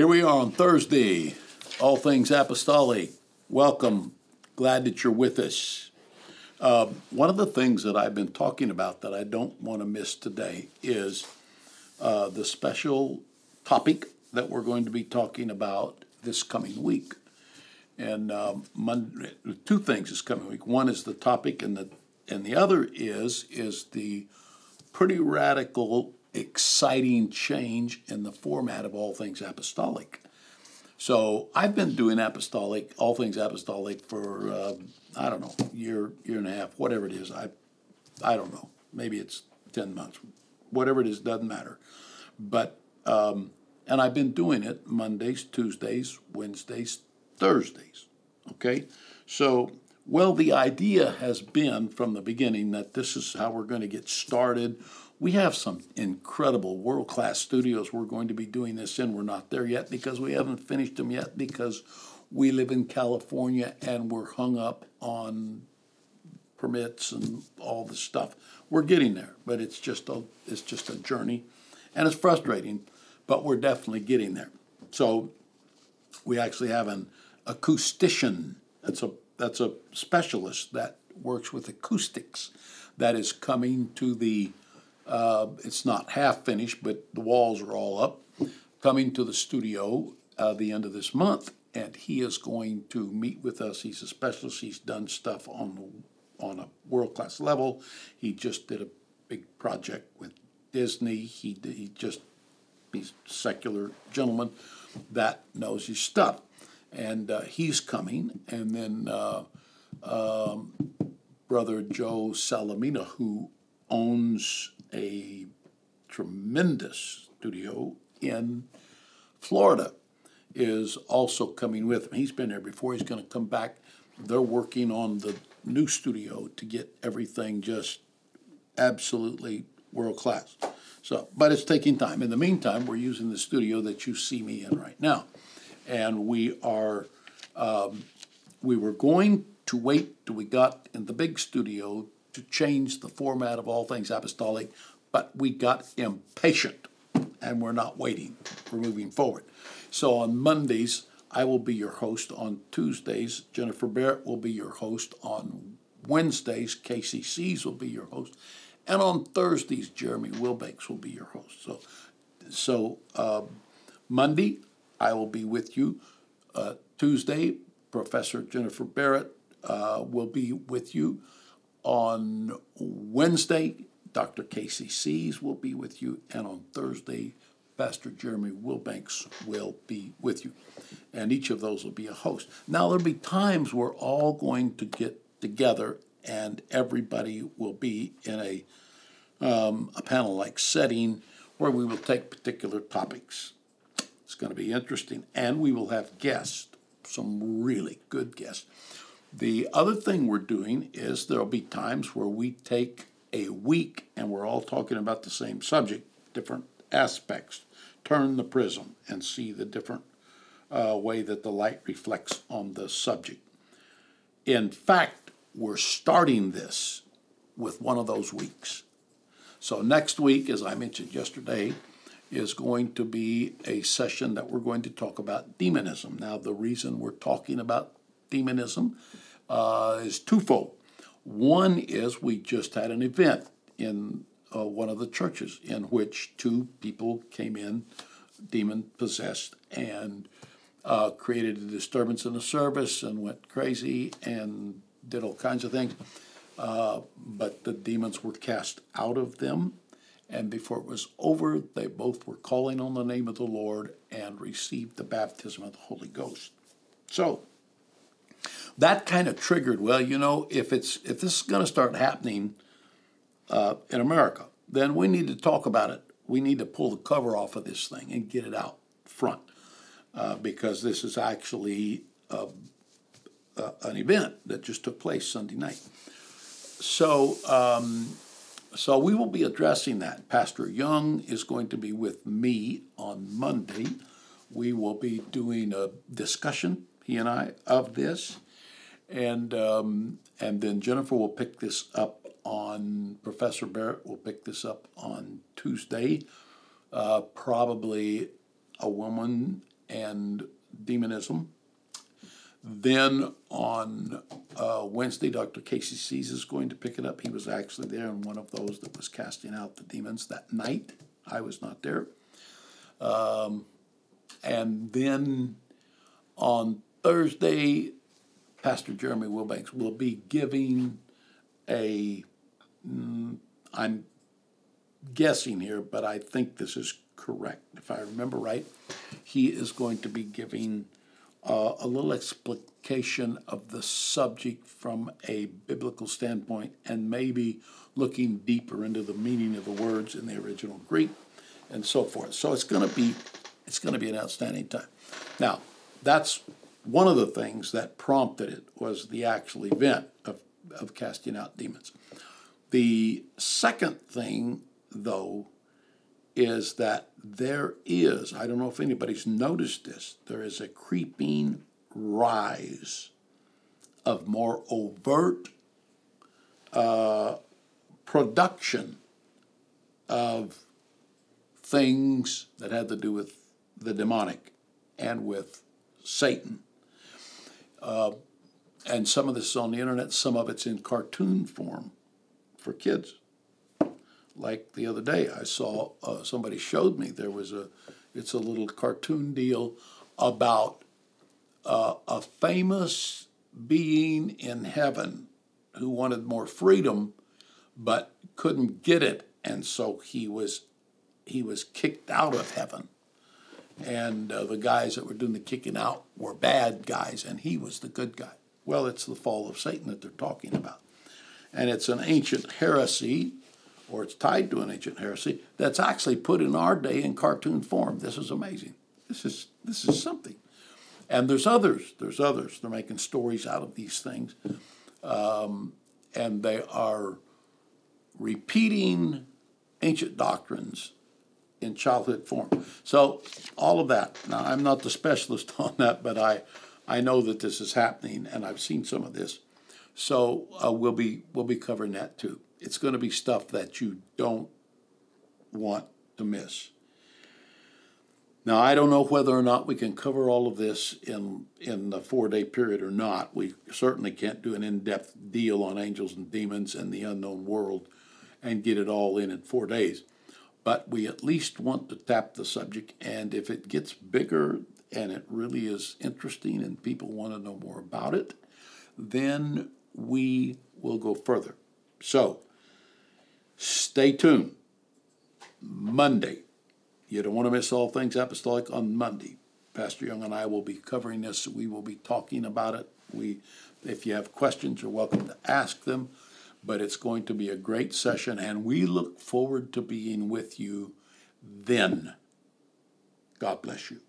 Here we are on Thursday, all things apostolic. Welcome. Glad that you're with us. Uh, one of the things that I've been talking about that I don't want to miss today is uh, the special topic that we're going to be talking about this coming week. And um, Monday, two things this coming week. One is the topic, and the and the other is is the pretty radical exciting change in the format of all things apostolic. So I've been doing apostolic, all things apostolic for uh, I don't know year year and a half, whatever it is. I I don't know. Maybe it's ten months, whatever it is, doesn't matter. But um, and I've been doing it Mondays, Tuesdays, Wednesdays, Thursdays. Okay, so well, the idea has been from the beginning that this is how we're going to get started we have some incredible world class studios we're going to be doing this in. We're not there yet because we haven't finished them yet because we live in California and we're hung up on permits and all this stuff. We're getting there, but it's just a it's just a journey, and it's frustrating, but we're definitely getting there. So we actually have an acoustician. That's a that's a specialist that works with acoustics that is coming to the uh, it's not half finished, but the walls are all up. Coming to the studio uh, the end of this month, and he is going to meet with us. He's a specialist. He's done stuff on on a world class level. He just did a big project with Disney. He he just he's a secular gentleman that knows his stuff, and uh, he's coming. And then uh, um, brother Joe Salamina, who owns a tremendous studio in Florida, is also coming with him. He's been there before. He's going to come back. They're working on the new studio to get everything just absolutely world class. So, but it's taking time. In the meantime, we're using the studio that you see me in right now, and we are. Um, we were going to wait till we got in the big studio to change the format of all things apostolic, but we got impatient and we're not waiting. We're moving forward. So on Mondays, I will be your host. On Tuesdays, Jennifer Barrett will be your host. On Wednesdays, Casey will be your host. And on Thursdays, Jeremy Wilbanks will be your host. So, so uh, Monday, I will be with you. Uh, Tuesday, Professor Jennifer Barrett uh, will be with you. On Wednesday, Dr. Casey Sees will be with you, and on Thursday, Pastor Jeremy Wilbanks will be with you. And each of those will be a host. Now, there'll be times we're all going to get together and everybody will be in a, um, a panel like setting where we will take particular topics. It's going to be interesting. And we will have guests, some really good guests. The other thing we're doing is there'll be times where we take a week and we're all talking about the same subject, different aspects. Turn the prism and see the different uh, way that the light reflects on the subject. In fact, we're starting this with one of those weeks. So, next week, as I mentioned yesterday, is going to be a session that we're going to talk about demonism. Now, the reason we're talking about demonism uh, is twofold. One is we just had an event in uh, one of the churches in which two people came in, demon possessed, and uh, created a disturbance in the service and went crazy and did all kinds of things. Uh, but the demons were cast out of them. And before it was over, they both were calling on the name of the Lord and received the baptism of the Holy Ghost. So, that kind of triggered. Well, you know, if it's if this is going to start happening uh, in America, then we need to talk about it. We need to pull the cover off of this thing and get it out front uh, because this is actually a, a, an event that just took place Sunday night. So. Um, so we will be addressing that. Pastor Young is going to be with me on Monday. We will be doing a discussion, he and I, of this and um, and then Jennifer will pick this up on Professor Barrett will pick this up on Tuesday. Uh, probably a woman and demonism. Then on uh, Wednesday, Dr. Casey Sees is going to pick it up. He was actually there in one of those that was casting out the demons that night. I was not there. Um, and then on Thursday, Pastor Jeremy Wilbanks will be giving a, mm, I'm guessing here, but I think this is correct. If I remember right, he is going to be giving uh, a little explication of the subject from a biblical standpoint and maybe looking deeper into the meaning of the words in the original Greek and so forth. So it's going to be it's going to be an outstanding time. Now, that's one of the things that prompted it was the actual event of, of casting out demons. The second thing, though, is that there is, I don't know if anybody's noticed this, there is a creeping rise of more overt uh, production of things that had to do with the demonic and with Satan. Uh, and some of this is on the internet, some of it's in cartoon form for kids. Like the other day, I saw uh, somebody showed me there was a, it's a little cartoon deal about uh, a famous being in heaven who wanted more freedom but couldn't get it, and so he was he was kicked out of heaven and uh, the guys that were doing the kicking out were bad guys, and he was the good guy. Well, it's the fall of Satan that they're talking about. And it's an ancient heresy, or it's tied to an ancient heresy, that's actually put in our day in cartoon form. This is amazing. This is, this is something. And there's others. There's others. They're making stories out of these things. Um, and they are repeating ancient doctrines in childhood form. So all of that. Now I'm not the specialist on that, but I I know that this is happening, and I've seen some of this. So uh, we'll be we'll be covering that too. It's going to be stuff that you don't want to miss. Now I don't know whether or not we can cover all of this in in the four day period or not. We certainly can't do an in depth deal on angels and demons and the unknown world and get it all in in four days but we at least want to tap the subject. And if it gets bigger and it really is interesting and people want to know more about it, then we will go further. So stay tuned. Monday. You don't want to miss all things apostolic on Monday. Pastor Young and I will be covering this. We will be talking about it. We, if you have questions, you're welcome to ask them but it's going to be a great session, and we look forward to being with you then. God bless you.